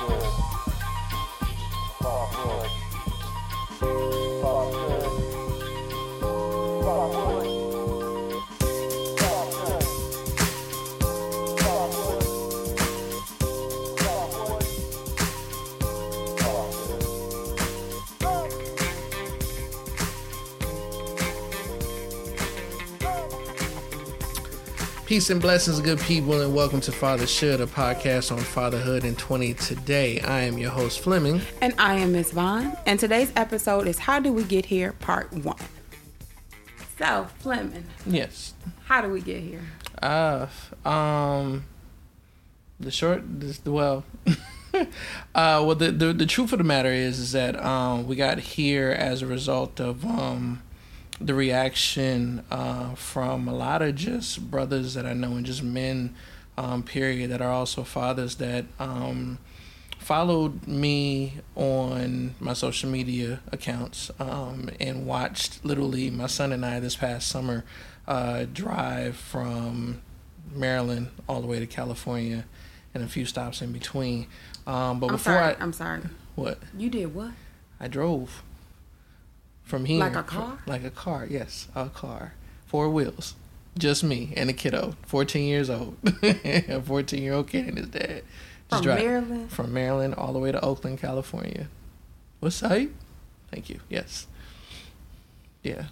Bob Wood. Bob Wood. Peace and blessings, good people, and welcome to FatherShould, a podcast on fatherhood in 20 today. I am your host, Fleming. And I am Miss Vaughn. And today's episode is How Do We Get Here, Part 1. So, Fleming. Yes. How do we get here? Uh, um, the short, this, well, uh, well, the, the, the truth of the matter is, is that, um, we got here as a result of, um, the reaction uh, from a lot of just brothers that I know and just men, um, period, that are also fathers that um, followed me on my social media accounts um, and watched literally my son and I this past summer uh, drive from Maryland all the way to California and a few stops in between. Um, but I'm before sorry, I, I'm sorry. what You did what? I drove from here. Like a car? Like a car, yes, a car, four wheels, just me and a kiddo, fourteen years old, a fourteen year old kid and his dad. From drive- Maryland? From Maryland all the way to Oakland, California. What's up? Thank you. Yes. Yeah.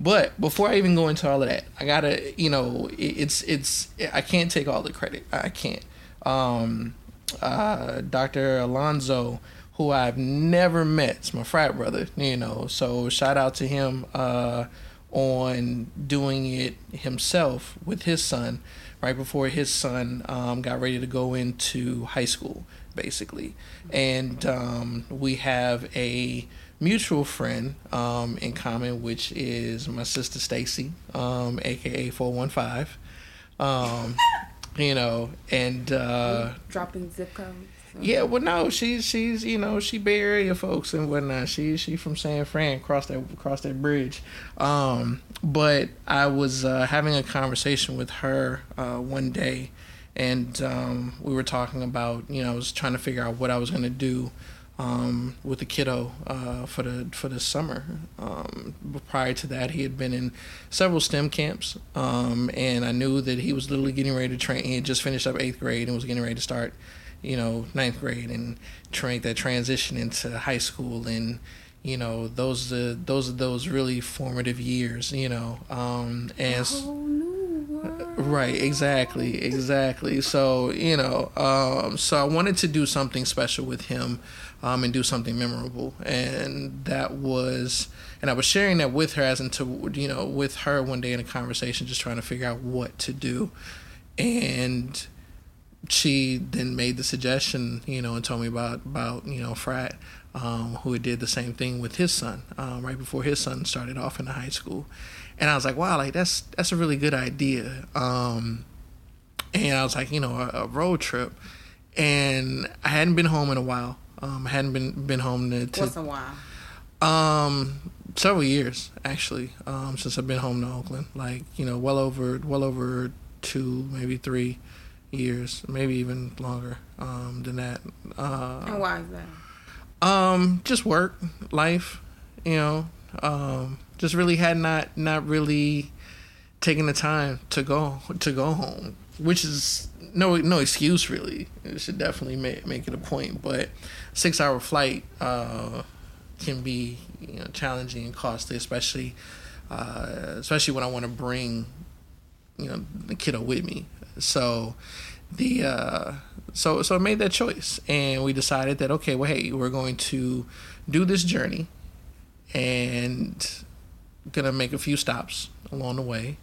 But before I even go into all of that, I gotta, you know, it's it's I can't take all the credit. I can't. Um, uh, Dr. Alonzo, who I've never met, it's my frat brother, you know. So shout out to him uh, on doing it himself with his son right before his son um, got ready to go into high school, basically. And um, we have a mutual friend um, in common, which is my sister Stacy, um, aka four one five. Um, you know, and uh, Dropping zip codes? Yeah, well, no, she's she's you know she Bay Area folks and whatnot. She she from San Fran, cross that cross that bridge. Um, but I was uh, having a conversation with her uh, one day, and um, we were talking about you know I was trying to figure out what I was gonna do um, with the kiddo uh, for the for the summer. Um, prior to that, he had been in several STEM camps, um, and I knew that he was literally getting ready to train. He had just finished up eighth grade and was getting ready to start, you know, ninth grade and trying that transition into high school and. You know, those are those are those really formative years. You know, um, and s- Oh. Right, exactly, exactly. So, you know, um, so I wanted to do something special with him um, and do something memorable. And that was, and I was sharing that with her as into, you know, with her one day in a conversation, just trying to figure out what to do. And she then made the suggestion, you know, and told me about, about you know, Frat, um, who did the same thing with his son um, right before his son started off in the high school and I was like, wow, like that's that's a really good idea. Um, and I was like, you know, a, a road trip, and I hadn't been home in a while. Um, I hadn't been been home to, What's a while? um several years actually um since I've been home to Oakland. Like you know, well over well over two, maybe three years, maybe even longer um, than that. Uh, And why is that? um, just work, life, you know. Um, just really had not not really taken the time to go to go home, which is no no excuse really. It should definitely make make it a point, but six hour flight uh, can be you know challenging and costly, especially uh, especially when I want to bring you know the kiddo with me. So the uh, so so I made that choice, and we decided that okay, well, hey, we're going to do this journey, and gonna make a few stops along the way.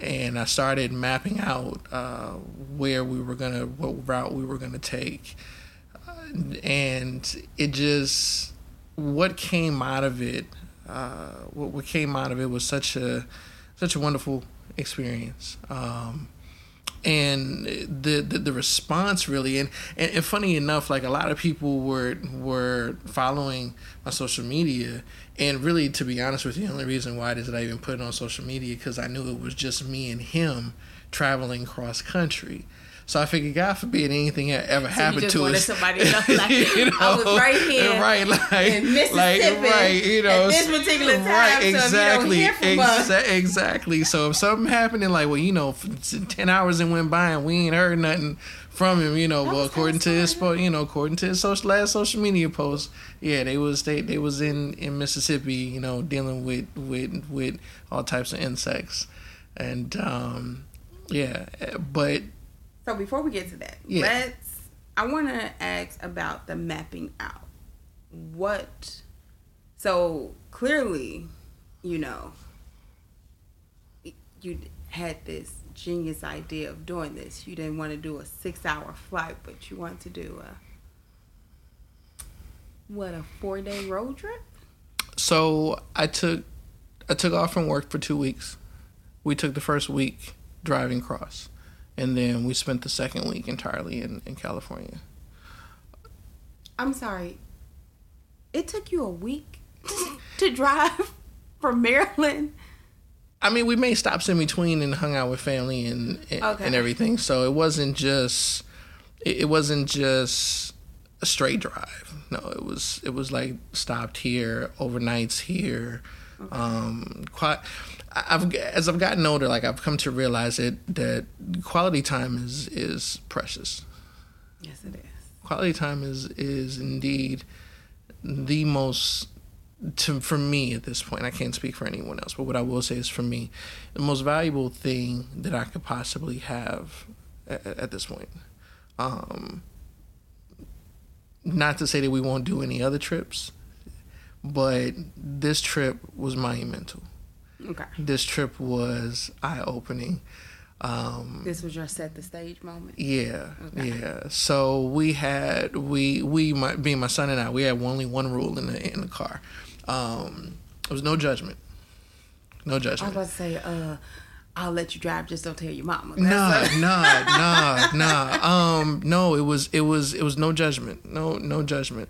And I started mapping out uh, where we were gonna, what route we were gonna take, uh, and it just what came out of it. Uh, what what came out of it was such a such a wonderful experience. Um, and the, the the response really and, and and funny enough like a lot of people were were following my social media and really to be honest with you the only reason why did I even put it on social media because I knew it was just me and him traveling cross country So I figured, God forbid anything ever So happened you just to us. somebody to know, like, I was right here right? Like, in Mississippi like, right? You know, at this particular time. right? so Exactly, if you don't hear from us, exa- exactly. So if something happened, and like, well, you know, ten hours and went by and we ain't heard nothing from him, you know, That well, according to his, you know, according to his social last social media post, yeah, they was they they was in in Mississippi, you know, dealing with with with all types of insects, and um, yeah, but So before we get to that, Yeah. let's. I want to ask about the mapping out. What? So clearly, you know, you had this genius idea of doing this. You didn't want to do a six-hour flight, but you want to do a what a four-day road trip. So I took I took off from work for two weeks. We took the first week driving across, and then we spent the second week entirely in, in California. I'm sorry. It took you a week to drive from Maryland. I mean, we made stops in between and hung out with family and and, Okay. and everything. So it wasn't just it, wasn't just a straight drive. No, it was it was like stopped here, overnights here. Um, quite. I've as I've gotten older, like I've come to realize it that quality time is is precious. Yes, it is. quality time is is indeed the most to for me at this point i can't speak for anyone else but what i will say is for me the most valuable thing that i could possibly have at, at this point um not to say that we won't do any other trips but this trip was monumental Okay. this trip was eye-opening um This was your set the stage moment. yeah, Okay. yeah. So we had we we my being my son and I we had only one rule in the in the car. Um, there was no judgment, no judgment. I was about to say, uh, I'll let you drive, just don't tell your mama. Nah, That's nah, nah, nah. Um, no, it was it was it was no judgment, no no judgment.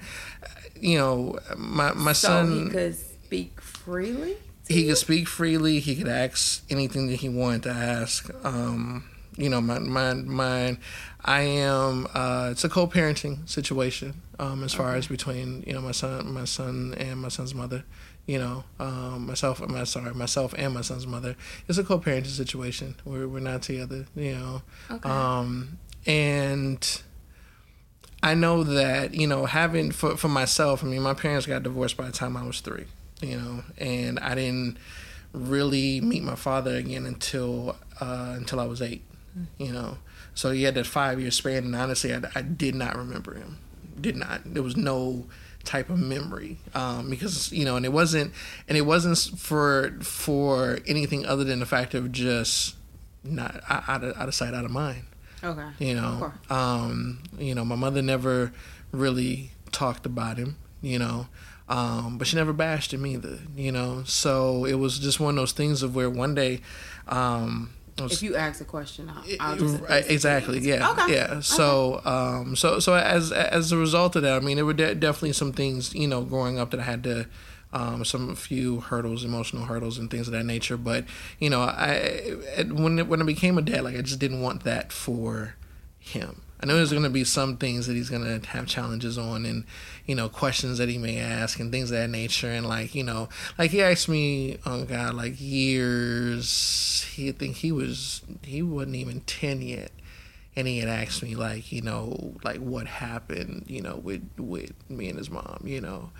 You know, my my so son he could speak freely. He could speak freely. He could ask anything that he wanted to ask. Um, you know, my my my, I am. Uh, it's a co-parenting situation um, as far as between you know my son, my son and my son's mother. You know, um, myself, my sorry, myself and my son's mother. It's a co-parenting situation. We're we're not together. You know, Okay. um, and I know that you know having for for myself. I mean, my parents got divorced by the time I was three. You know, and I didn't really meet my father again until uh, until I was eight. You know, so he had that five year span, and honestly, I, I did not remember him. Did not. There was no type of memory um, because you know, and it wasn't, and it wasn't for for anything other than the fact of just not out of out of sight, out of mind okay. you know um you know my mother never really talked about him you know um but she never bashed him either you know? So it was just one of those things of where one day um was- If you ask a question, I'll, I'll just Right, exactly yeah Okay. yeah. So um so so as as a result of that i mean there were de- definitely some things you know growing up that i had to um some few hurdles emotional hurdles and things of that nature. But you know i when it, when i became a dad like i just didn't want that for him I know there's going to be some things that he's going to have challenges on, and you know questions that he may ask, and things of that nature. And like you know, like he asked me, oh god, like years. He think he was he wasn't even ten yet, and he had asked me like you know like what happened you know with with me and his mom you know,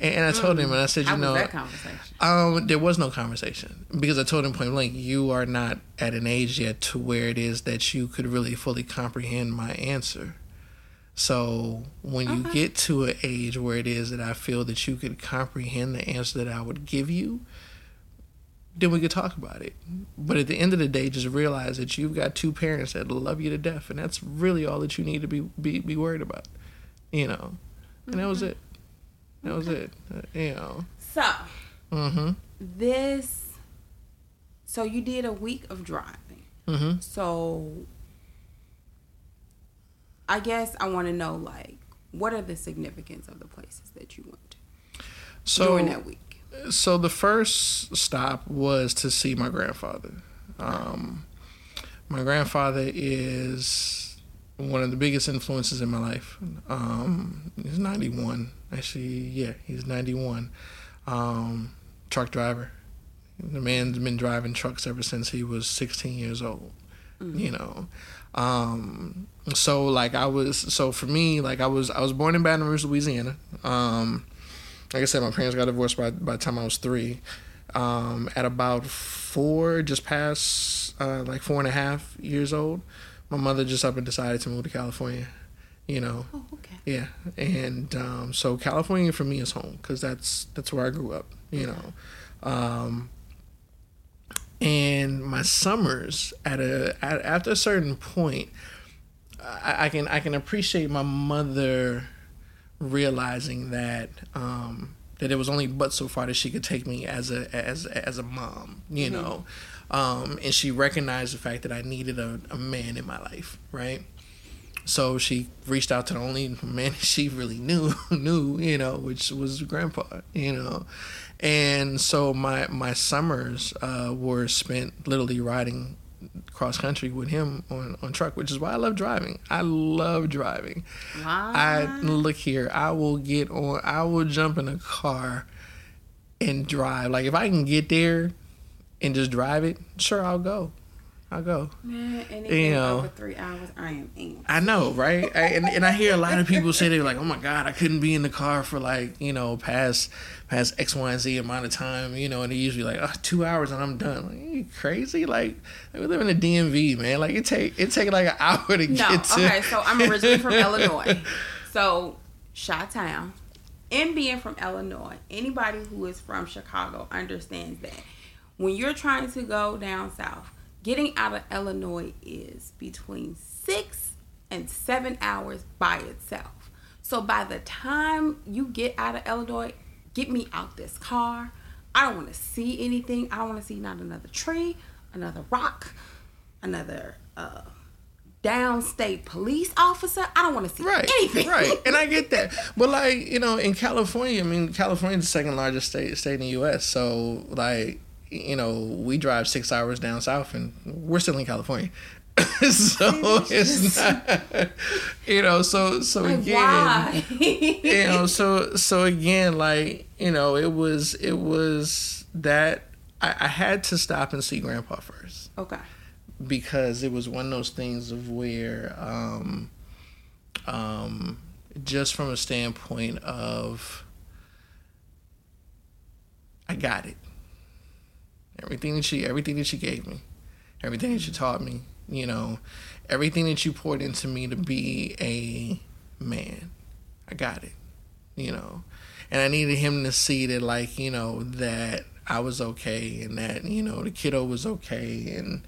and, and I told him and I said How you was know that conversation? um, there was no conversation because I told him point blank, you are not at an age yet to where it is that you could really fully comprehend my answer. So when you get to an age where it is that I feel that you could comprehend the answer that I would give you, then we could talk about it. But at the end of the day, just realize that you've got two parents that love you to death, and that's really all that you need to be be, be worried about. You know, and that was it. That was it. Uh, you know. So Mm-hmm. this, so you did a week of driving. Mm-hmm. So I guess I want to know like what are the significance of the places that you went to So during that week? so the first stop was to see my grandfather. Um, my grandfather is one of the biggest influences in my life. Um, he's 91. Actually, yeah, he's 91. Um, truck driver. The man's been driving trucks ever since he was 16 years old. Mm-hmm. You know, um, so like I was. So for me, like I was, I was born in Baton Rouge, Louisiana. Um, like I said, my parents got divorced by by the time I was three. Um, at about four, just past uh, like four and a half years old, my mother just up and decided to move to California. You know. Oh, okay. Yeah, and um, so California for me is home because that's that's where I grew up. You know, um, and my summers at a at, after a certain point, I, I, can I can appreciate my mother realizing that um, that it was only but so far that she could take me as a as as a mom, you mm-hmm. know, um, and she recognized the fact that I needed a, a man in my life, right? So she reached out to the only man she really knew knew, you know, which was grandpa, you know. And so my my summers uh, were spent literally riding cross country with him on, on truck, which is why I love driving. I love driving. Wow. I look here, I will get on I will jump in a car and drive. Like if I can get there and just drive it, sure I'll go. I'll go. Man, you know, over three hours, I am in. I know, right? I, and, and I hear a lot of people say they're like, "Oh my god, I couldn't be in the car for like you know past past X, Y, and Z amount of time." You know, and they're usually like, oh, two hours and I'm done." Like, you crazy? Like we live in the DMV, man. Like it take it take like an hour to no, get to. Okay, so I'm originally from Illinois, so Chi Town. And being from Illinois, anybody who is from Chicago understands that when you're trying to go down south getting out of Illinois is between six and seven hours by itself. So by the time you get out of Illinois, get me out this car. I don't want to see anything. I don't want to see not another tree, another rock, another uh, downstate police officer. I don't want to see right, anything. Right, and I get that. But like you know, in California, I mean, California is the second largest state state in the U.S. So like you know, we drive six hours down south and we're still in California. so it's not, you know, so so again, you know, so so again, like you know, it was it was that I, I had to stop and see Grandpa first. Okay. Because it was one of those things of where, um, um, just from a standpoint of, I got it everything that she everything that she gave me. Everything that she taught me you know. Everything that you poured into me to be a man. I got it you know. And i needed him to see that like you know that i was okay and that you know the kiddo was okay and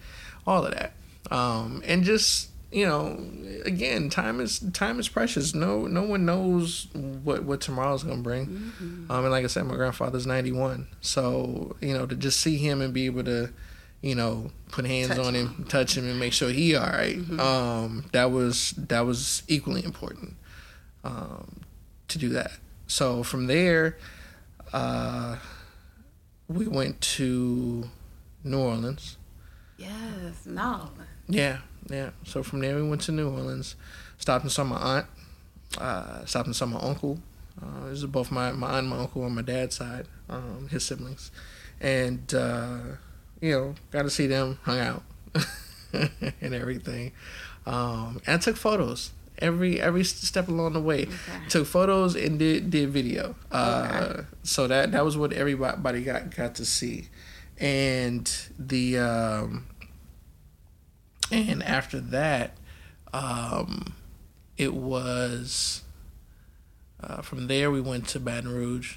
all of that. Um and just you know, again, time is time is precious. No, no one knows what what tomorrow's gonna bring. Mm-hmm. Um, and like I said, my grandfather's ninety one, so you know to just see him and be able to, you know, put hands touch on him, him, touch him, and make sure he all right, mm-hmm. Um, that was that was equally important. Um, to do that. So from there, uh, we went to New Orleans. Yes, no. Yeah, yeah. So from there we went to New Orleans, stopped and saw my aunt, uh, stopped and saw my uncle. Uh, these are both my, my aunt and my uncle on my dad's side, um, his siblings. And, uh, you know, got to see them, hung out and everything. Um, and I took photos every every step along the way. Okay. Took photos and did did video. Uh, okay. So that that was what everybody got got to see, and the um, and after that, um, it was uh, from there we went to Baton Rouge.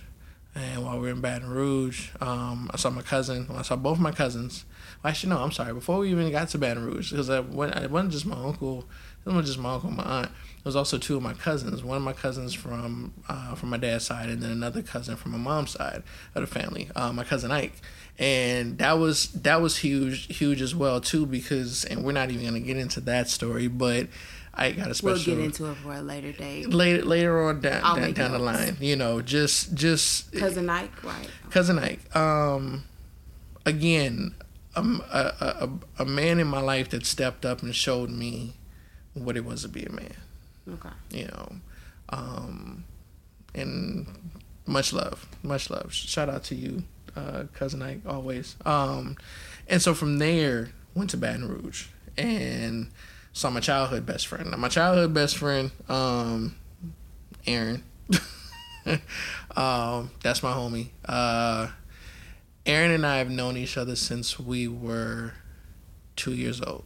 And while we were in Baton Rouge, um, I saw my cousin. Well, I saw both my cousins. Well, actually, no, I'm sorry. Before we even got to Baton Rouge, because it wasn't just my uncle. It wasn't just my uncle, my aunt. It was also two of my cousins. One of my cousins from uh, from my dad's side, and then another cousin from my mom's side of the family. Uh, my cousin Ike and that was that was huge huge as well too because and we're not even going to get into that story but I got a special. We'll get into it for a later date. Later, later on down, down, down the line, you know, just just cousin Ike, right? Cousin Ike. Um, again, um, a, a, a man in my life that stepped up and showed me what it was to be a man. Okay. You know, um, and much love, much love. Shout out to you, uh, cousin Ike, always. Um, and so from there, went to Baton Rouge and saw my childhood best friend. Now, my childhood best friend, um, Aaron. um, that's my homie. Uh, Aaron and I have known each other since we were two years old.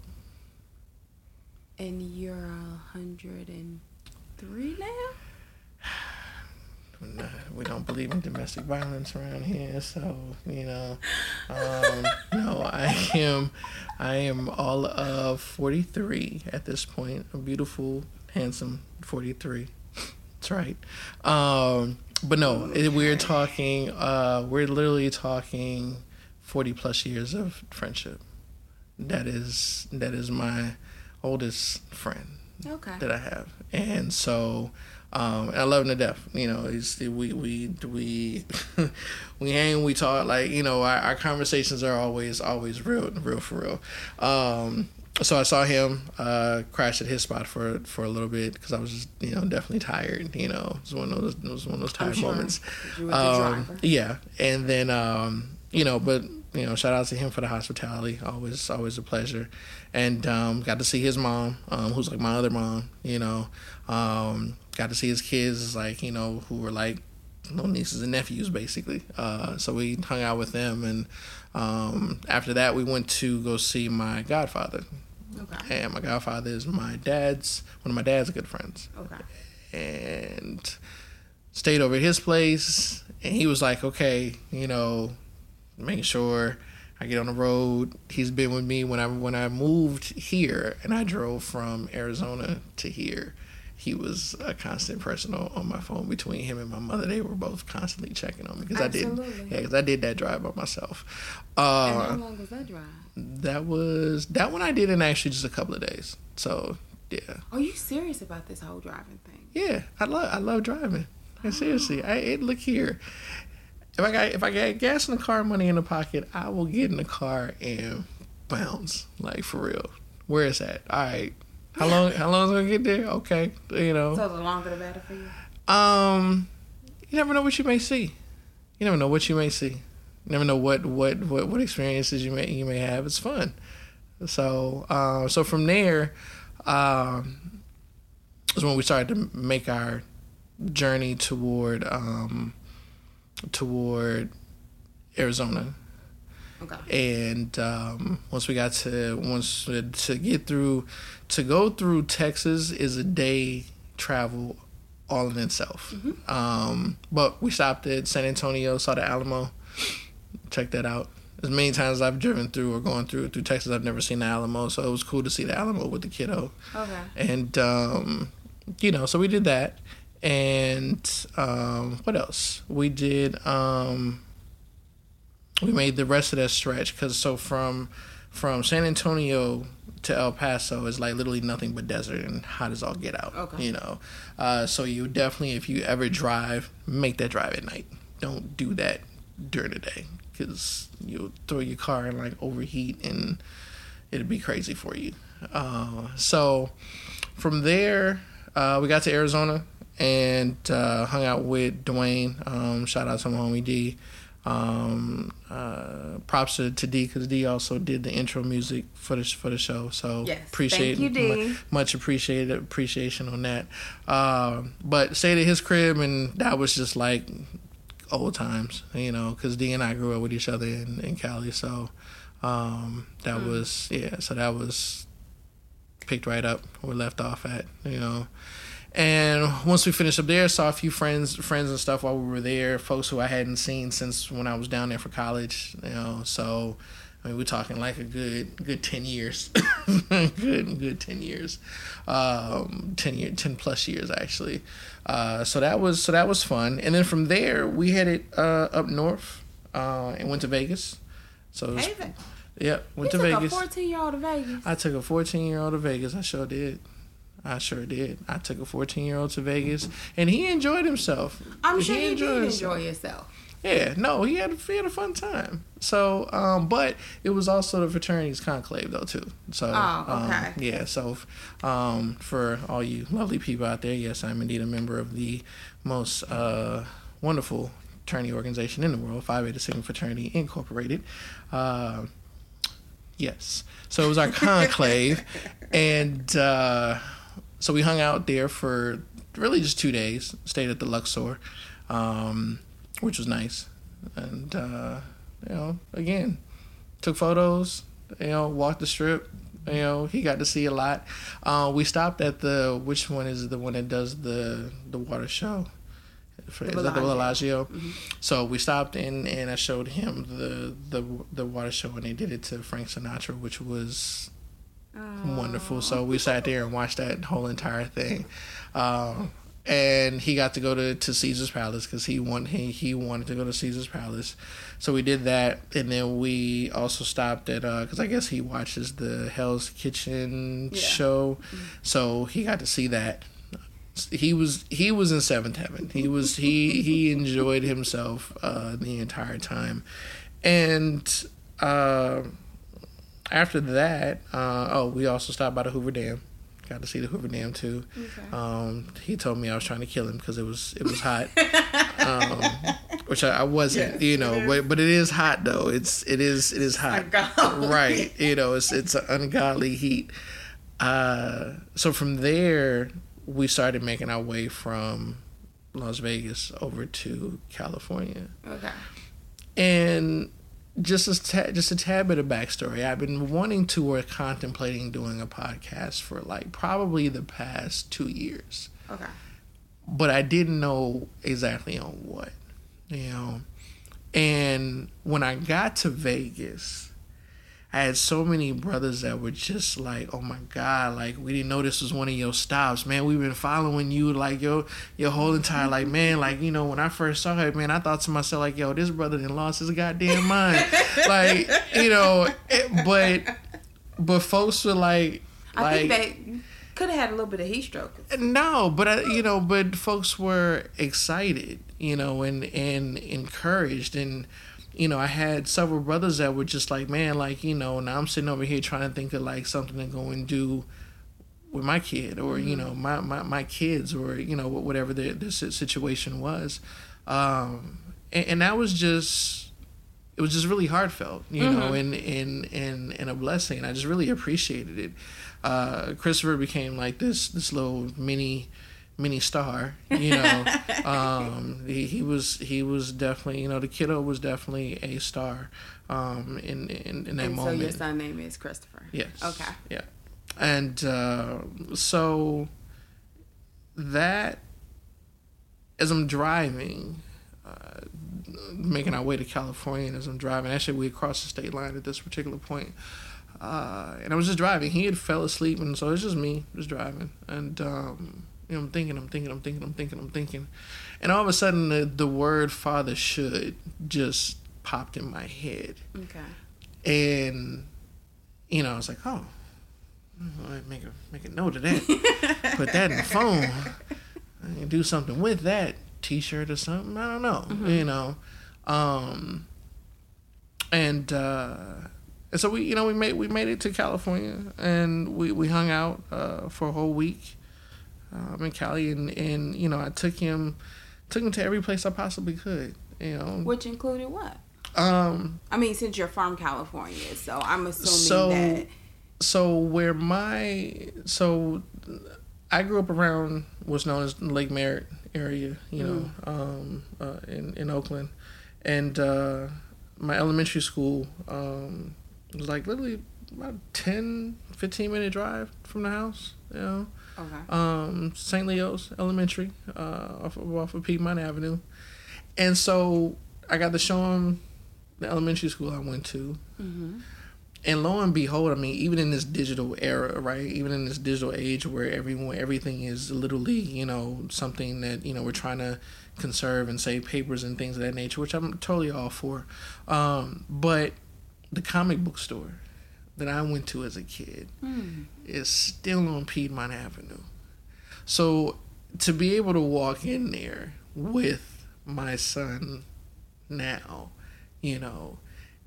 And you're a hundred and three now. we don't believe in domestic violence around here, so you know. Um, no, I am, I am all of forty three at this point. A beautiful, handsome forty three. That's right. Um, but no, it, we're talking. Uh, we're literally talking forty plus years of friendship. That is that is my oldest friend Okay. that I have, and so um, and I love him to death. You know, he's, we we we we hang, we talk. Like you know, our, our conversations are always always real, real for real. Um, so I saw him uh, crash at his spot for for a little bit because I was just, you know definitely tired. You know, it was one of those it was one of those tired sure. moments. You were the Um, yeah, and then um, you know, but you know, shout out to him for the hospitality. Always, always a pleasure. And um, got to see his mom, um, who's like my other mom. You know, um, got to see his kids, like you know, who were like little nieces and nephews, basically. Uh, so we hung out with them, and um, after that, we went to go see my godfather. Okay. And my godfather is my dad's one of my dad's good friends Okay. and stayed over at his place and he was like okay you know making sure i get on the road he's been with me when i when i moved here and i drove from arizona to here he was a constant person on, on my phone between him and my mother they were both constantly checking on me because i did yeah because i did that drive by myself and uh, how long was that drive? that was that one i did in actually just a couple of days so yeah Are you serious about this whole driving thing? yeah, I love I love driving. And seriously, I it, look here. If I got if I got gas in the car, money in the pocket, I will get in the car and bounce like for real. Where is that? All right. How long? How long is it gonna get there? Okay, you know. So the longer the better for you. Um, you never know what you may see. You never know what you may see. You never know what what what, what experiences you may you may have. It's fun. So uh, so from there, um, is when we started to make our journey toward um, toward Arizona Okay. and um, once we got to once to get through to go through Texas is a day travel all in itself. Um, but we stopped at San Antonio, saw the Alamo, checked that out. As many times as I've driven through or gone through through Texas, I've never seen the Alamo, so it was cool to see the Alamo with the kiddo. Okay. And um, you know, so we did that. And um, what else? We did. Um, we made the rest of that stretch because so from from San Antonio to El Paso is like literally nothing but desert and hot as all get out. Okay. You know, uh, so you definitely if you ever drive, make that drive at night. Don't do that during the day because you'll throw your car and like overheat and it'll be crazy for you. Uh, so from there, uh, we got to Arizona and uh, hung out with Dwayne. Um, shout out to my homie D. Um, uh, props to, to D because D also did the intro music for the for the show. So Yes. appreciate Thank you, D. mu- much appreciated appreciation on that. Um, but stayed at his crib and that was just like old times, you know, because D and I grew up with each other in, in Cali. So um, that was yeah. So that was picked right up we left off at, you know. And once we finished up there, saw a few friends, friends and stuff while we were there. Folks who I hadn't seen since when I was down there for college, you know. So, I mean, we're talking like a good, good ten years, good, good ten years, um, ten year, ten plus years actually. Uh, so that was so that was fun. And then from there, we headed uh, up north uh, and went to Vegas. So, was, Hey, yeah, went you to took Vegas. 14 year old to Vegas. I took a 14 year old to Vegas. I sure did. I sure did. I took a 14 year old to Vegas, and he enjoyed himself. I'm sure he enjoyed did himself. enjoy yourself. Yeah, no, he had he had a fun time. So, um, but it was also the fraternity's conclave though too. So, Oh, okay. um, yeah. So, um, for all you lovely people out there, yes, I'm indeed a member of the most uh, wonderful fraternity organization in the world, Phi Beta Sigma Fraternity Incorporated. Uh, yes. So it was our conclave, and uh, so we hung out there for really just two days. Stayed at the Luxor, um, which was nice, and uh, you know, again, took photos. You know, walked the strip. You know, he got to see a lot. Uh, we stopped at the which one is the one that does the the water show? For, The is that the Bellagio. Bellagio? So we stopped in and I showed him the the the water show and they did it to Frank Sinatra, which was wonderful. So we sat there and watched that whole entire thing. Um, and he got to go to, to Caesar's Palace because he want he, he wanted to go to Caesar's Palace, so we did that, and then we also stopped at because I guess he watches the Hell's Kitchen Yeah. show, so he got to see that. He was he was in seventh heaven. He was he he enjoyed himself uh, the entire time, and uh, after that, uh, oh, we also stopped by the Hoover Dam. Got to see the Hoover Dam too. Okay. Um, he told me I was trying to kill him because it was it was hot, um, which I, I wasn't, Yes, you know. But but it is hot though. It's it is it is hot, Ungodly. right? You know, it's it's an ungodly heat. Uh, so from there, we started making our way from Las Vegas over to California Okay. and just a ta- just a tad bit of backstory. I've been wanting to or contemplating doing a podcast for like probably the past two years, Okay. but I didn't know exactly on what, you know. And when I got to Vegas, I had so many brothers that were just like, "Oh my God! Like we didn't know this was one of your stops, man. We've been following you like your your whole entire like, man. Like you know, when I first saw it, man, I thought to myself like, yo, this brother done lost his goddamn mind. like you know, it, but but folks were like, I like think they could have had a little bit of heat stroke. no, but I, you know, but folks were excited, you know, and and encouraged, and you know, I had several brothers that were just like, man, like you know, now I'm sitting over here trying to think of like something to go and do with my kid, or you know, my my, my kids, or you know, whatever the the situation was, um, and, and that was just it was just really heartfelt, you know, and, and and and a blessing. And I just really appreciated it. Uh, Christopher became like this this little mini mini star, you know. um, he, he was he was definitely you know the kiddo was definitely a star um, in, in in that and so your son name is Christopher. Yes. Okay. Yeah. And uh, so that, as I'm driving, uh, making our way to California, as I'm driving, actually, we crossed the state line at this particular point. Uh, and I was just driving. He had fell asleep, and so it's just me just driving. And um, you know, I'm thinking, I'm thinking, I'm thinking, I'm thinking, I'm thinking, and all of a sudden, the, the word "father should" just popped in my head Okay. and you know, I was like, oh, I make a make a note of that. Put that in the phone. I can do something with that T-shirt or something. I don't know, you know. Um, and uh, and so we, you know, we made we made it to California, and we we hung out uh, for a whole week um, in Cali, and and you know, I took him took him to every place I possibly could. You know, Which included what? um, I mean, since you're from California, so I'm assuming So- that. so where my so I grew up around what's known as Lake Merritt area, you know, um, uh, in in Oakland, and uh, my elementary school um, was like literally about 10, 15 minute drive from the house, you know. Okay. Um, St. Leo's Elementary, uh, off of, off of Piedmont Avenue, and so I got to show him the elementary school I went to, Mm-hmm. and lo and behold, I mean, even in this digital era, right? Even in this digital age where everyone, everything is literally, you know, something that you know we're trying to conserve and save papers and things of that nature, which I'm totally all for. Um, but the comic book store that I went to as a kid Hmm. is still on Piedmont Avenue. So to be able to walk in there with my son now, you know,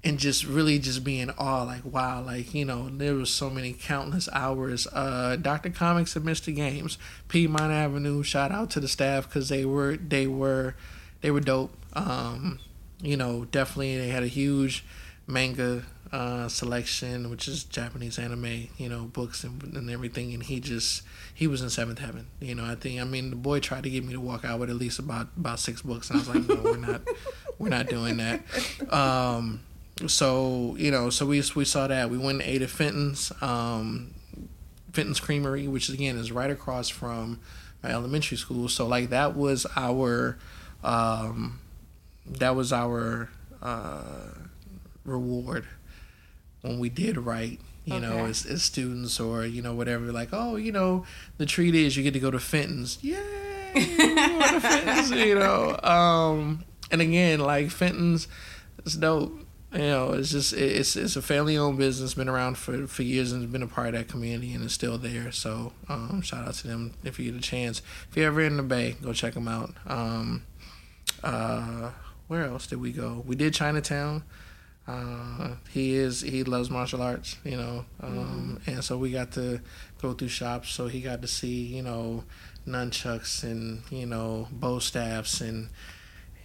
and just really just being awe, like wow, like you know, there was so many countless hours. Uh, Doctor Comics and Mr. Games, Piedmont Avenue. Shout out to the staff because they were they were they were dope. Um, you know, definitely they had a huge manga uh, selection, which is Japanese anime, you know, books and, and everything. And he just he was in seventh heaven. You know, I think I mean the boy tried to get me to walk out with at least about about six books, and I was like, no, we're not we're not doing that. Um, so you know, so we we saw that we went and ate at Fenton's, um, Fenton's Creamery, which again is right across from my elementary school. So like that was our um, that was our uh, reward when we did right you okay. know as, as students or you know whatever like oh you know the treat is you get to go to fenton's. Yay! To fenton's you know um and again like fenton's it's dope you know it's just it's it's a family owned business been around for for years and has been a part of that community and it's still there. So um shout out to them if you get a chance. If you're ever in the bay go check them out. Um uh where else did we go? We did chinatown uh, he is he loves martial arts, you know, um, mm-hmm. and so we got to go through shops. So he got to see, you know, nunchucks and you know bow staffs and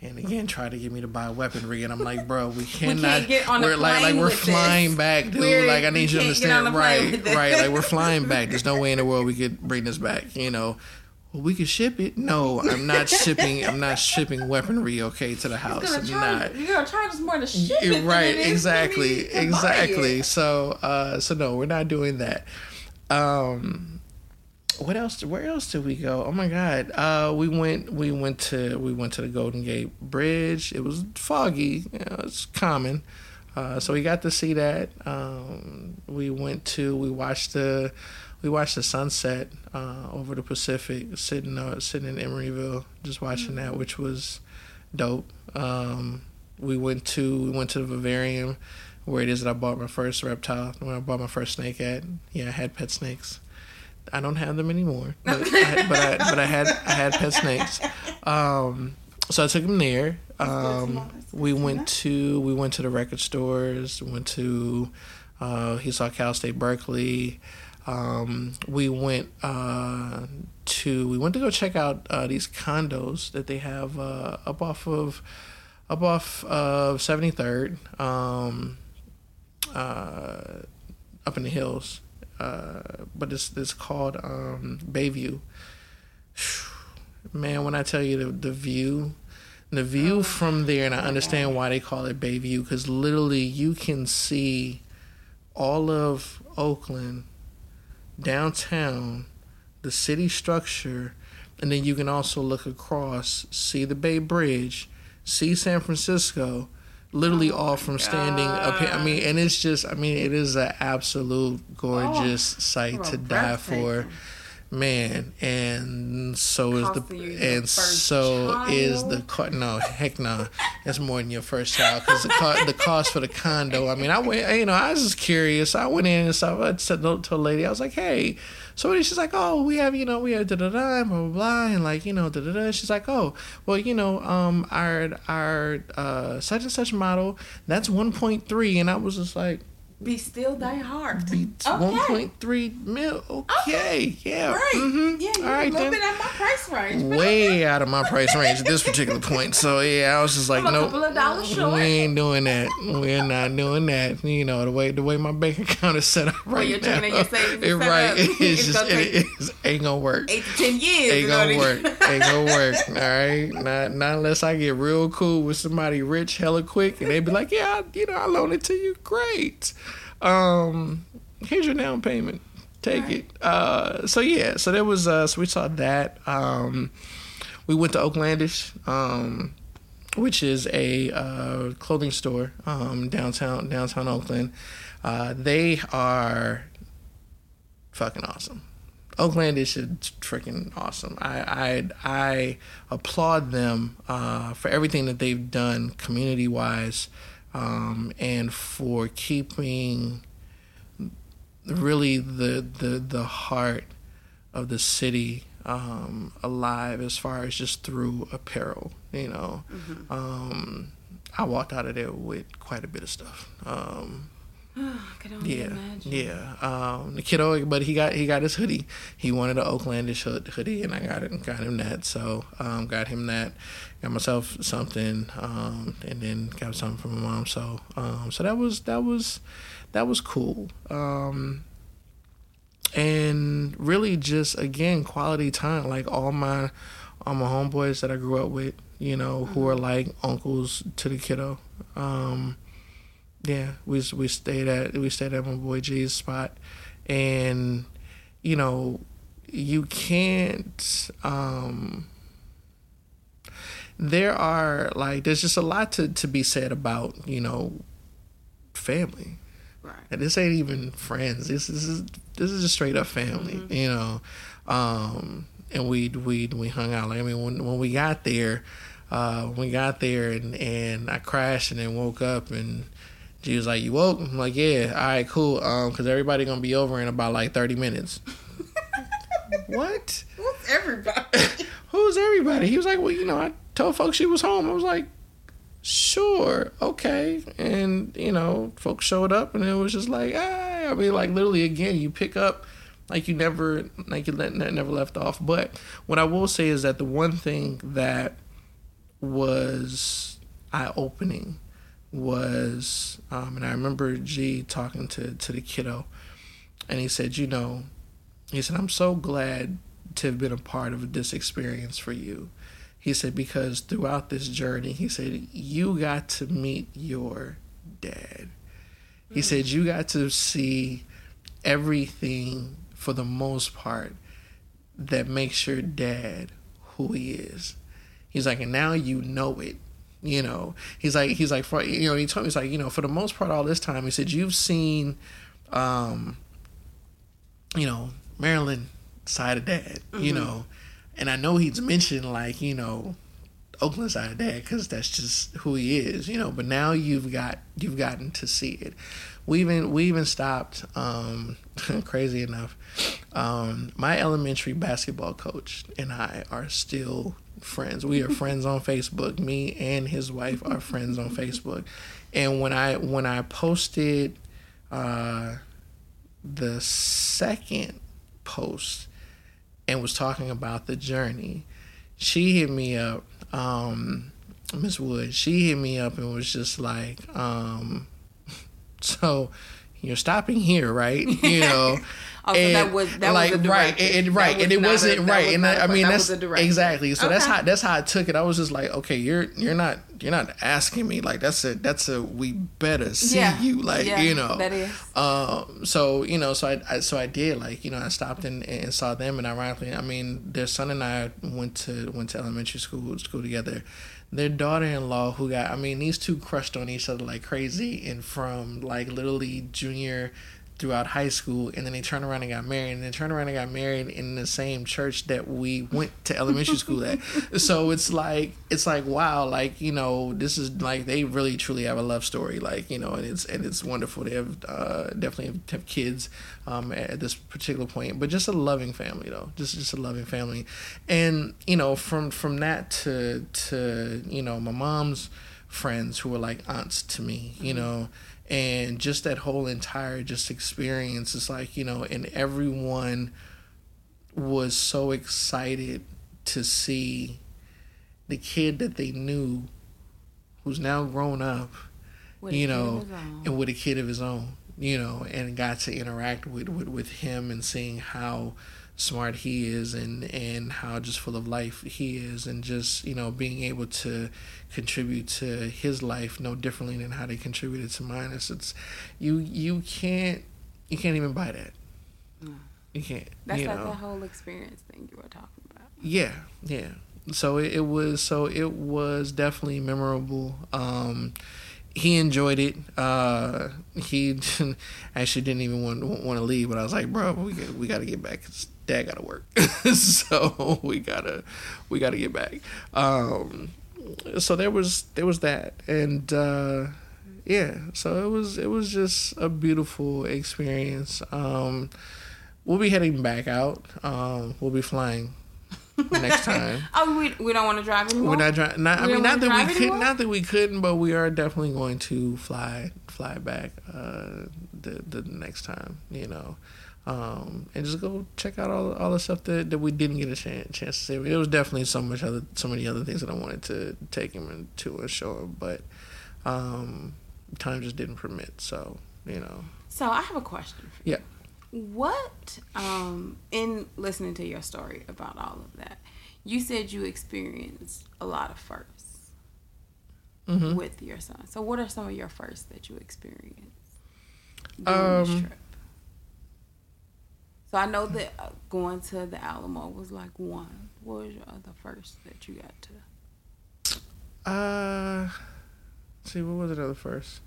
and again try to get me to buy weaponry and I'm like, bro, we cannot. We can't we're like like we're flying this. back, dude. We're, like I need you to understand, right, right. Like we're flying back. There's no way in the world we could bring this back, you know well, we could ship it. No, I'm not shipping. I'm not shipping weaponry. Okay, to the house. I'm not. You're gonna charge us more to ship it. Right. Exactly. Exactly. So, uh, so no, we're not doing that. Um, what else? Where else did we go? Oh my God. Uh, we went. We went to. We went to the Golden Gate Bridge. It was foggy. You know, it's common. Uh, so we got to see that. Um, we went to. We watched the we watched the sunset uh, over the Pacific, sitting uh, sitting in Emeryville, just watching mm-hmm. that, which was dope. Um, we went to we went to the vivarium, where it is that I bought my first reptile, when I bought my first snake at. Yeah, I had pet snakes. I don't have them anymore, but I, but I, but I had I had pet snakes. Um, so I took them there. Um, we went to we went to the record stores. Went to uh, he saw Cal State Berkeley. Um, we went uh, to we went to go check out uh, these condos that they have uh, up off of up off of Seventy Third, um, uh, up in the hills. Uh, but it's it's called um, Bayview. Man, when I tell you the the view, the view oh, from there, and I understand why they call it Bayview, because literally you can see all of Oakland downtown, the city structure, and then you can also look across, see the Bay Bridge, see San Francisco, literally oh all from standing up here. I mean, and it's just, I mean, it is an absolute gorgeous oh, sight to die for man and so is the and so child. is the car no heck no. That's more than your first child because the car the cost for the condo i mean i went you know i was just curious. I went in and stuff. I said to a lady i was like hey so she's like oh we have you know we have da da da blah blah blah and like you know da da da she's like oh well you know um our our uh such and such model that's 1.3 and i was just like be still die hard. Be one point three mil. Okay, yeah. Right. Mm-hmm. Yeah, you're All right, a little then. bit out of my price range. Way out of my price range at this particular point. So yeah, I was just like, no, nope, we ain't doing that. We're not doing that. You know the way the way my bank account is set up right well, you're now. Your savings it, right. Up. It's, it's just it, it's, ain't gonna work. Eight to ten years. Ain't gonna work. ain't gonna work. All right. Not not unless I get real cool with somebody rich, hella quick, and they be like, yeah, you know, I loan it to you. Great. Um, here's your down payment. Take right. it. Uh, so yeah, so there was uh, so we saw that. Um, we went to Oaklandish, um, which is a uh, clothing store um, downtown downtown Oakland. Uh, they are fucking awesome. Oaklandish is freaking awesome. I I I applaud them uh, for everything that they've done community wise um, and for keeping really the the the heart of the city um, alive as far as just through apparel. You know, mm-hmm. um, I walked out of there with quite a bit of stuff. Um, yeah, imagine. yeah. Um, the kiddo, but he got he got his hoodie. He wanted an Oaklandish hood, hoodie, and I got it. Got him that. So um, got him that. Got myself something, um, and then got something from my mom. So um, so that was that was that was cool. Um, and really just again quality time. Like all my all my homeboys that I grew up with, you know, who are like uncles to the kiddo. Um, yeah, we we stayed at we stayed at my boy G's spot, and you know, you can't. Um, there are like there's just a lot to to be said about you know, family. Right. And this ain't even friends. This, this is this is just straight up family, you know. Um, and we we we hung out. Like I mean, when when we got there, uh, when we got there, and and I crashed and then woke up, and she was like, "You woke?" I'm like, "Yeah, all right, cool." Um, because everybody gonna be over in about like thirty minutes. what? Who's everybody? Who's everybody? He was like, "Well, you know, I told folks she was home." I was like, "Sure, okay." And you know, folks showed up, and it was just like, ah, I mean, like literally, again, you pick up like you never, like you let, never left off. But what I will say is that the one thing that was eye opening was, um, and I remember G talking to to the kiddo, and he said, you know, he said, I'm so glad to have been a part of this experience for you. He said, because throughout this journey, he said, you got to meet your dad. He said, you got to see everything for the most part that makes your dad who he is. He's like, and now you know it. You know, he's like, he's like, for you know, he told me, he's like, you know, for the most part, all this time, he said, you've seen, um, you know, Maryland side of dad, you know, and I know he's mentioned like, you know, Oakland side of dad because that's just who he is, you know. But now you've got you've gotten to see it. We even we even stopped. Um, crazy enough, um, my elementary basketball coach and I are still friends. We are friends on Facebook. Me and his wife are friends on Facebook. And when I when I posted uh, the second post and was talking about the journey, she hit me up, um, Miss Wood. She hit me up and was just like, um, "So you're stopping here, right? You know." Oh, so that was that like was a right and, and right and it wasn't that right was and I, a- I mean that that's a exactly so that's how that's how I took it I was just like okay you're you're not you're not asking me like that's a that's a we better see Yeah. you like Yeah, you know that is. um so you know so I, I so I did like you know I stopped and, and saw them and ironically I mean their son and I went to went to elementary school school together their daughter-in-law who got I mean these two crushed on each other like crazy and from like literally junior throughout high school and then they turned around and got married and then turned around and got married in the same church that we went to elementary school at. So it's like it's like wow like you know this is like they really truly have a love story like you know and it's and it's wonderful. They have uh definitely have, have kids um at this particular point but just a loving family though. Just just a loving family. And you know from from that to to you know my mom's friends who were like aunts to me you know and just that whole entire just experience is like you know and everyone was so excited to see the kid that they knew who's now grown up With you know of his own. and with a kid of his own you know and got to interact with, with with him and seeing how smart he is and and how just full of life he is and just you know being able to contribute to his life no differently than how they contributed to mine. It's, it's you you can't you can't even buy that. You can't That's you like know. that whole experience thing you were talking about. yeah yeah. So it, it was so it was definitely memorable. Um he enjoyed it. Uh he actually didn't even want want to leave but i was like bro we got, we got to get back dad got to work so we gotta we gotta get back um so there was there was that and uh yeah so it was it was just a beautiful experience um we'll be heading back out um we'll be flying next time. oh, we, we don't want to drive anymore. We're not driving. Not, I mean, don't that we could, anymore? not that we couldn't, but we are definitely going to fly, fly back uh, the the next time. You know, um, and just go check out all all the stuff that, that we didn't get a chance, chance to see. There was definitely so much other, so many other things that I wanted to take him into and show him, but um, time just didn't permit. So you know, So I have a question for you. yeah. What, um, in listening to your story about all of that, you said you experienced a lot of firsts hmm with your son. So what are some of your firsts that you experienced during this Um, trip? So I know that uh, going to the Alamo was like one. What was your other first that you got to? Uh, see, what was it other first?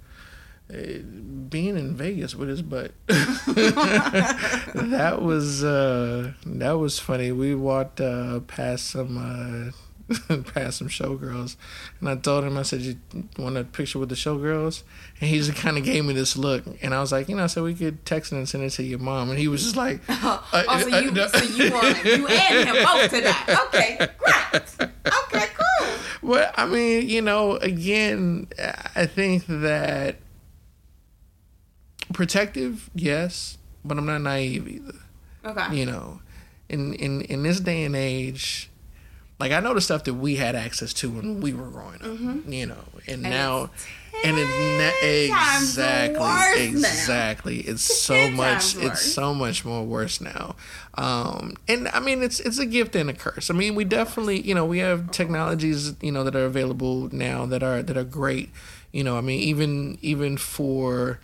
Uh, being in Vegas with his butt. that was uh, that was funny. We walked uh, past some uh, past some showgirls, and I told him, I said, "You want a picture with the showgirls?" And he just kind of gave me this look, and I was like, "You know," so we could text it and send it to your mom, and he was just like, oh, uh, so uh, you no. so you want you and him both to that? Okay, great. Okay, cool. Well, I mean, you know, again, I think that protective, yes, but I'm not naive either. Okay. You know, in in in this day and age, like I know the stuff that we had access to when we were growing up. You know, and, Mm-hmm. And now. And it's 10 na- times exactly, now. exactly. It's so 10 much. It's so much more worse now. Um, and I mean, it's it's a gift and a curse. I mean, we definitely, you know, we have technologies, you know, that are available now that are that are great. You know, I mean, even even for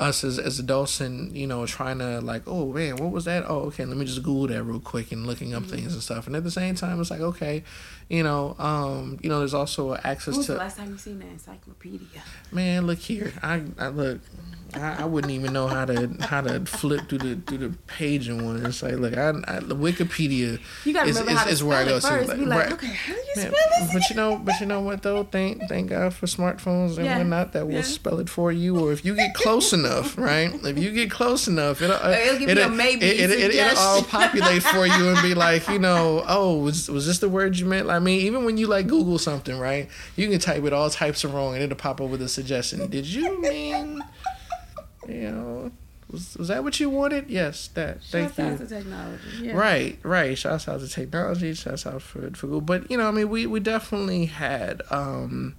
us as, as adults and you know trying to like oh man what was that oh okay let me just google that real quick and looking Mm-hmm. up things and stuff and at the same time it's like okay you know um you know there's also access When was to the last time you seen that encyclopedia? Man, look here. I, I look. I, I wouldn't even know how to how to flip through the through the page and one. It's like, look, I, I Wikipedia You gotta is, remember is, how to is where I go it to. first. Be like, right. okay, how do you spell this? but you know, but you know what though? Thank thank God for smartphones and Yeah. whatnot that will Yeah. spell it for you. Or if you get close enough, right? If you get close enough, it'll uh, It'll give you a maybe It, it, it, it'll all populate for you and be like, you know, oh, was was this the word you meant? I mean, even when you like Google something, right? You can type it all types of wrong and it'll pop up with a suggestion. Did you mean, you know, was was that what you wanted? Yes, that. Thank Shouts you. out to technology. Yeah. Right, right. Shouts out to technology. Shouts out for for Google. But you know, I mean, we we definitely had um,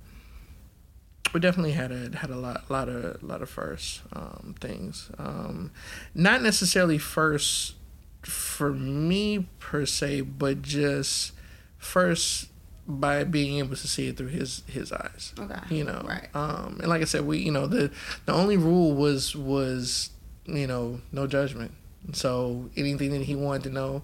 we definitely had a had a lot lot of lot of first um things. Um, not necessarily first for me per se, but just first by being able to see it through his his eyes Okay. you know Right. um and like i said we you know the the only rule was was you know no judgment so anything that he wanted to know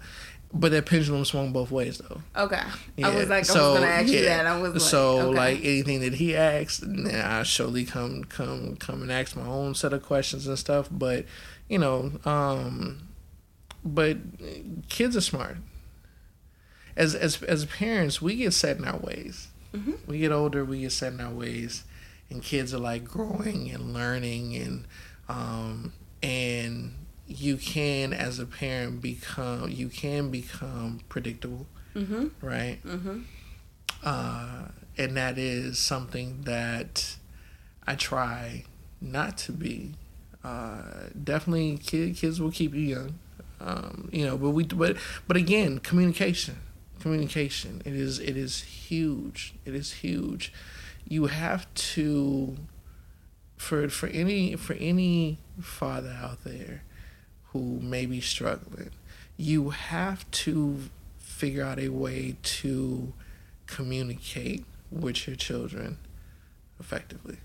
but that pendulum swung both ways though Okay. I was like, I so, was gonna ask you that. I was like, so okay. like anything that he asked then i surely come come come and ask my own set of questions and stuff but you know um but kids are smart as as as parents we get set in our ways Mhm. we get older we get set in our ways and kids are like growing and learning and um and you can as a parent become you can become predictable Mm-hmm. right Mm-hmm. uh and that is something that i try not to be uh definitely kid, kids will keep you young um you know but we but but again communication communication it is it is huge it is huge you have to for for any for any father out there who may be struggling you have to figure out a way to communicate with your children effectively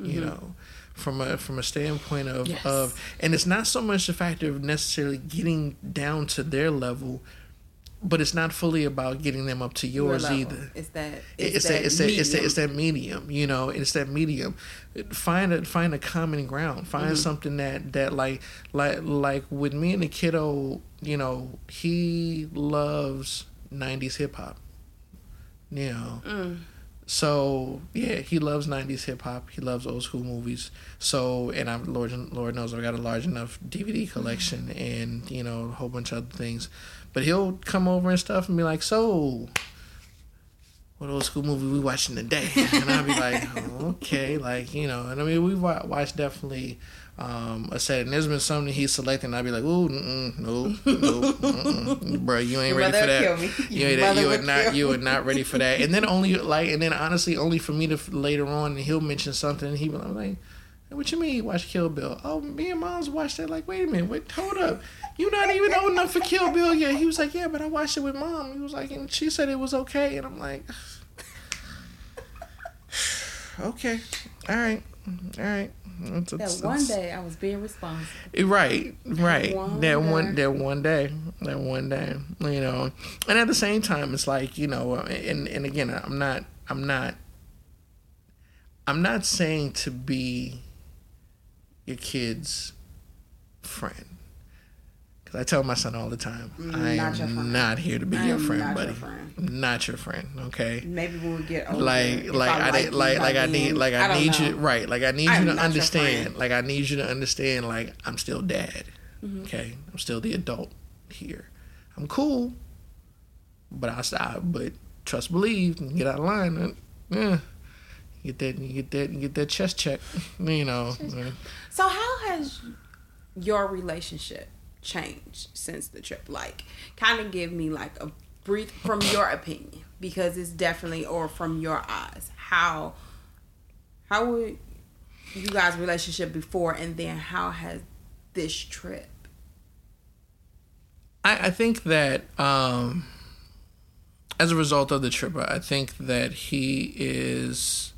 you Mhm. know from a from a standpoint of Yes. of and it's not so much the factor of necessarily getting down to their level but it's not fully about getting them up to yours either It's that. it's, that, it's that it's that it's that medium you know it's that medium find a find a common ground find Mhm. something that that like like like with me and the kiddo you know he loves 90s hip-hop you know Mm. So yeah, he loves '90s hip hop. He loves old school movies. So and I'm Lord Lord knows I've got a large enough DVD collection and you know a whole bunch of other things. But he'll come over and stuff and be like, "So, what old school movie we watching today?" And I'll be like, oh, "Okay, like you know." And I mean, we've watched definitely um, a set, and there's been something he's selecting. I'd be like, "Ooh, no, no, bro, you ain't ready for that. You ain't, you are not, you are not ready for that." And then only like, and then honestly, only for me to later on, he'll mention something, and he be like, "What you mean watch Kill Bill?" Oh, me and mom's watched that. Like, wait a minute, wait, hold up, you not even old enough for Kill Bill yet. He was like, "Yeah, but I watched it with mom." He was like, and she said it was okay, and I'm like, "Okay, all right, all right." It's, it's, that one it's, day I was being responsible. Eh, right, right. One that day. one, that one day, that one day. You know, and at the same time, it's like you know, uh, and and again, I'm not, I'm not, I'm not saying to be your kid's friend. I tell my son all the time, mm, I am not here to be I your friend, buddy. Your friend. Not your friend. Okay. Maybe when we get older. Like, like I, like, like, like I need, like I, I need you, right? Like I need I you to understand. Like I need you to understand. Like I'm still dad. Mm-hmm. Okay, I'm still the adult here. I'm cool, but I stop. But trust, believe, and get out of line. Yeah. Get that, you get that, you get that chest check, you know. So how has your relationship changed since the trip? Like, kind of give me like a brief from your opinion because it's definitely or from your eyes how how would you guys relationship before and then how has this trip i, I think that um as a result of the trip i think that he is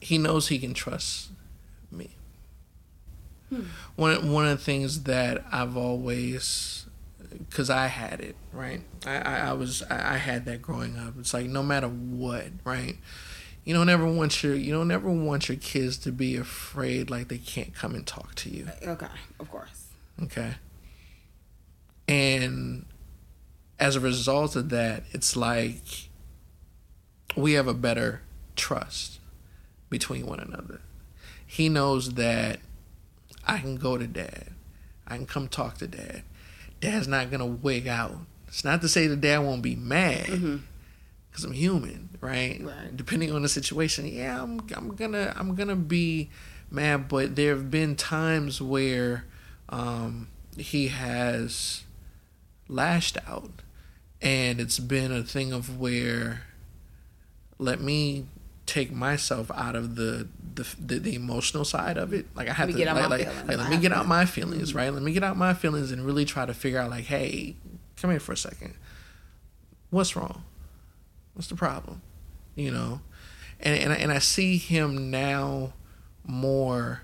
he knows he can trust Hmm. One one of the things that I've always, because I had it right. I, I, I was I had that growing up. It's like no matter what, right. You don't ever want your you don't ever want your kids to be afraid like they can't come and talk to you. Okay, of course. Okay. And as a result of that, it's like we have a better trust between one another. He knows that I can go to dad. I can come talk to dad. Dad's not gonna wig out. It's not to say that dad won't be mad, because mm-hmm. I'm human, right? right? Depending on the situation, yeah, I'm I'm gonna I'm gonna be mad. But there have been times where um, he has lashed out, and it's been a thing of where let me take myself out of the the, the, the emotional side of it. Like I have to like, like, like, let me get out my feelings, mm-hmm. right? Let me get out my feelings and really try to figure out like, hey, come here for a second. What's wrong? What's the problem? You know, and and and I see him now more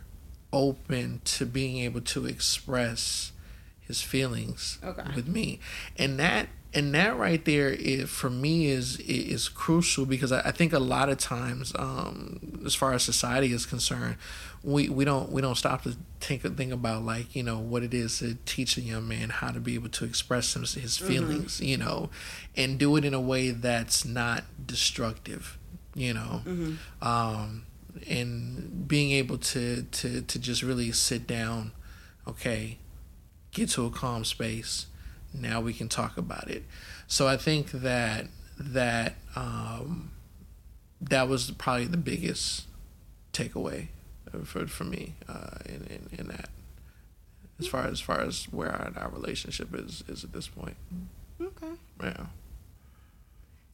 open to being able to express his feelings okay. with me, and that and that right there is for me is is crucial because I, I think a lot of times um, as far as society is concerned we, we don't we don't stop to think think about like you know what it is to teach a young man how to be able to express his, his mm-hmm. feelings mm-hmm. you know and do it in a way that's not destructive you know mm-hmm. um, and being able to to to just really sit down okay get to a calm space now we can talk about it. So I think that that um, that was probably the biggest takeaway for for me uh, in, in, in that as far as far as where our, our relationship is is at this point. Okay. Yeah.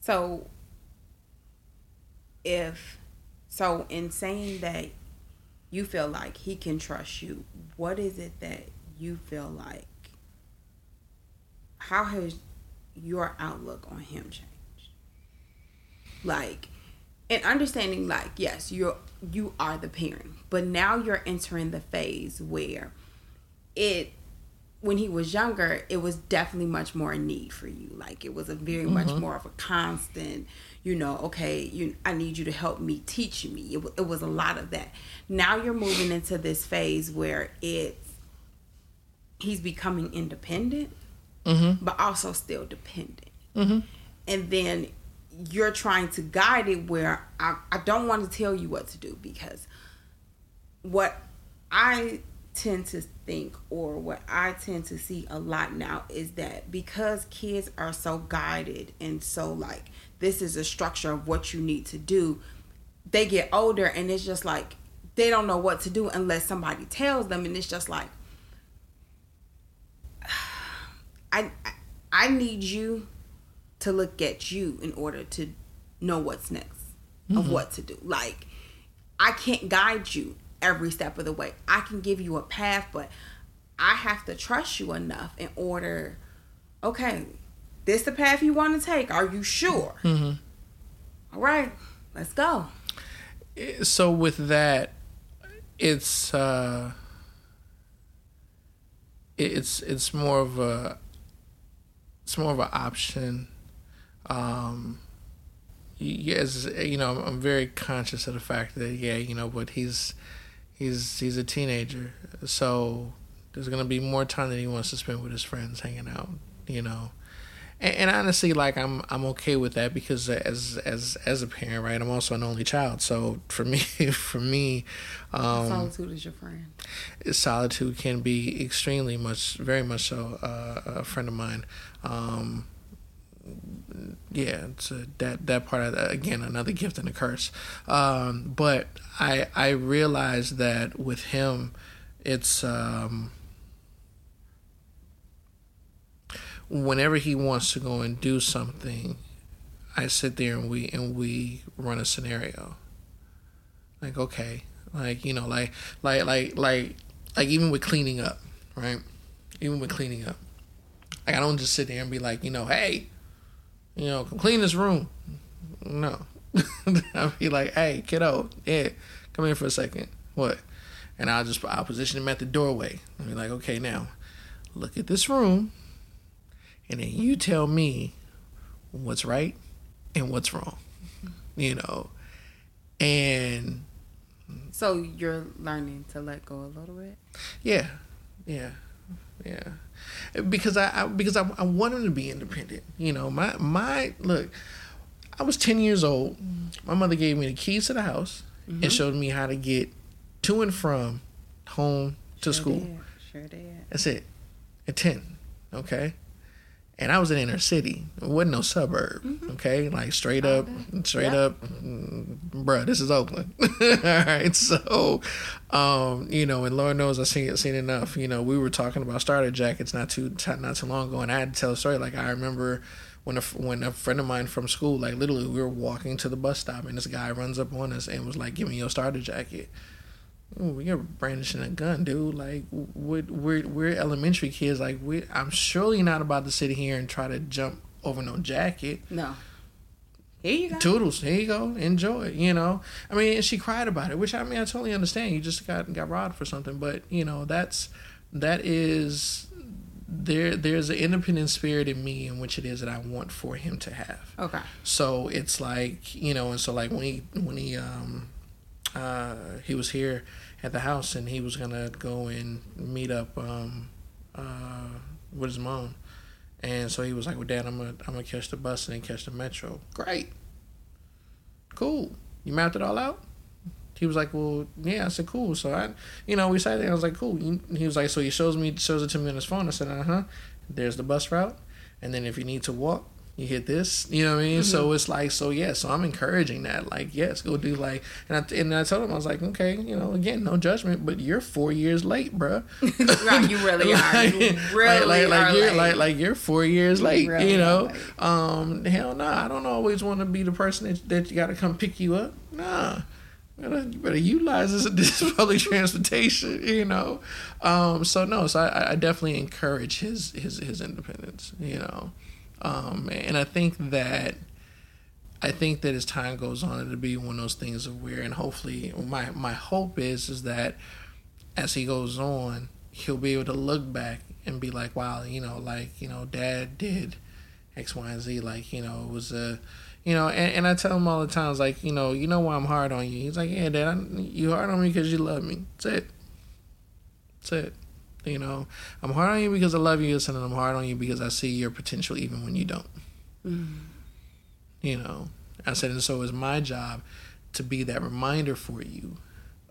So if so in saying that you feel like he can trust you, what is it that you feel like how has your outlook on him changed? Like, and understanding, like, yes, you're you are the parent, but now you're entering the phase where it when he was younger, it was definitely much more a need for you. Like it was a very mm-hmm. much more of a constant, you know, okay, you I need you to help me teach me. It, it was a lot of that. Now you're moving into this phase where it's he's becoming independent mm-hmm. but also still dependent. Mm-hmm. And then you're trying to guide it where I, I don't want to tell you what to do because what I tend to think or what I tend to see a lot now is that because kids are so guided and so like this is a structure of what you need to do, they get older and it's just like they don't know what to do unless somebody tells them and it's just like I I need you to look at you in order to know what's next mm-hmm. of what to do. Like I can't guide you every step of the way. I can give you a path, but I have to trust you enough in order. Okay, this the path you want to take. Are you sure? Mm-hmm. All right, let's go. So with that, it's uh, it's it's more of a it's more of an option. Um, yes, you know, I'm very conscious of the fact that yeah, you know, but he's he's he's a teenager, so there's gonna be more time that he wants to spend with his friends, hanging out, you know. And, and, honestly, like I'm I'm okay with that because as as as a parent, right, I'm also an only child. So for me, for me, um, solitude is your friend. Solitude can be extremely much, very much so, uh, a friend of mine. Um, yeah, it's a, that that part of that, again another gift and a curse. Um, but I I realized that with him, it's um, whenever he wants to go and do something, I sit there and we and we run a scenario. Like okay, like you know, like like like like like even with cleaning up, right? Even with cleaning up, like I don't just sit there and be like, you know, hey you know, come clean this room. No. I'll be like, hey, kiddo, yeah, come here for a second. What? And I'll just I'll position him at the doorway. I'll be like, okay, now look at this room, and then you tell me what's right and what's wrong. You know, and so you're learning to let go a little bit. Yeah, yeah, yeah because I, I because I, I want him to be independent. You know, my my look. I was ten years old. My mother gave me the keys to the house mm-hmm. and showed me how to get to and from home to sure school. Did. Sure did. That's it. At ten, okay and I was in inner city. It wasn't no suburb. Mm-hmm. Okay, like straight up, straight yep. up, mm, bruh. This is Oakland. All right, so, um, you know, and Lord knows I've seen seen enough. You know, we were talking about starter jackets not too not too long ago, and I had to tell a story. Like I remember when a when a friend of mine from school, like literally, we were walking to the bus stop, and this guy runs up on us and was like, "Give me your starter jacket." You're brandishing a gun, dude. Like, we're, we're, we're elementary kids. Like, we I'm surely not about to sit here and try to jump over no jacket. No. Here you go. Toodles, here you go. Enjoy it, you know. I mean, she cried about it, which I mean, I totally understand. You just got got robbed for something, but you know, that's that is there. There's an independent spirit in me in which it is that I want for him to have. Okay. So it's like you know, and so like when he when he um uh, he was here at the house and he was gonna go and meet up um, uh, with his mom. And so he was like, "Well, Dad, I'm gonna I'm gonna catch the bus and then catch the metro." Great, cool. You mapped it all out. He was like, "Well, yeah." I said, "Cool." So I, you know, we sat there. I was like, "Cool." He was like, "So he shows me shows it to me on his phone." I said, "Uh huh." There's the bus route, and then if you need to walk, you hit this, you know what I mean? Mm-hmm. So it's like, so yeah, so I'm encouraging that, like, yes, go do like, and I, and I told him, I was like, okay, you know, again, no judgment, but you're four years late, bro. right, you really are. You really like, like, like you're late. like, like you're four years late, you, really you know? Um, hell no, nah, I don't always want to be the person that, that you got to come pick you up. Nah. You better utilize this, this public transportation, you know. Um, so no, so I, I definitely encourage his his his independence, you know. Um, and I think that I think that as time goes on, it'll be one of those things of where, and hopefully, my my hope is is that as he goes on, he'll be able to look back and be like, wow, you know, like you know, Dad did X, Y, and Z. Like you know, it was a you know, and, and I tell him all the time, like, you know, you know why I'm hard on you. He's like, yeah, Dad, I, you hard on me because you love me. That's it. That's it. You know, I'm hard on you because I love you, and I'm hard on you because I see your potential even when you don't. Mm. You know, I said, and so it's my job to be that reminder for you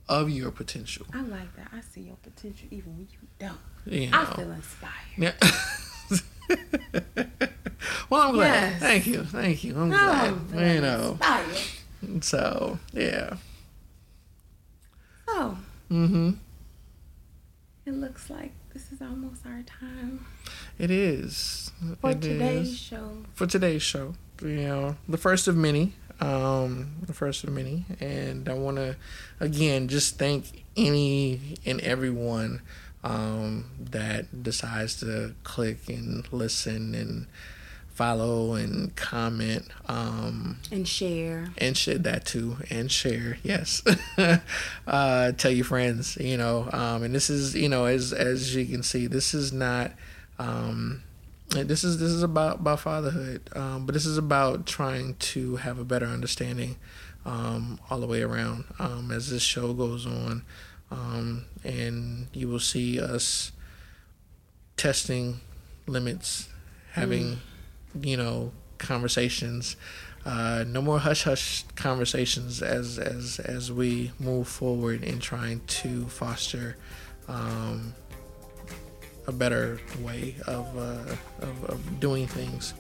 of your potential. I like that. I see your potential even when you don't. You I know. feel inspired. Yeah. well, I'm glad. Yes. Thank you. Thank you. I'm Oh, glad. You know. inspired. So yeah. Oh. Mm-hmm. It looks like this is almost our time It is. for It today's is. show. For today's show. You know, the first of many. Um, the first of many. And I wanna again just thank any and everyone um that decides to click and listen and follow and comment. Um And share. and share that too and share yes uh tell your friends you know um and this is you know as as you can see this is not um this is this is about about fatherhood um but this is about trying to have a better understanding um all the way around um as this show goes on um and you will see us testing limits having you know conversations uh, no more hush hush conversations as as as we move forward in trying to foster um, a better way of, uh, of of doing things.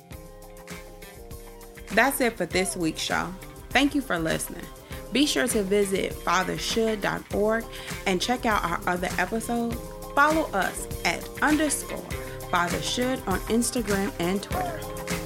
That's it for this week's show. Thank you for listening. Be sure to visit fathershould.org and check out our other episodes. Follow us at underscore fathershould on Instagram and Twitter.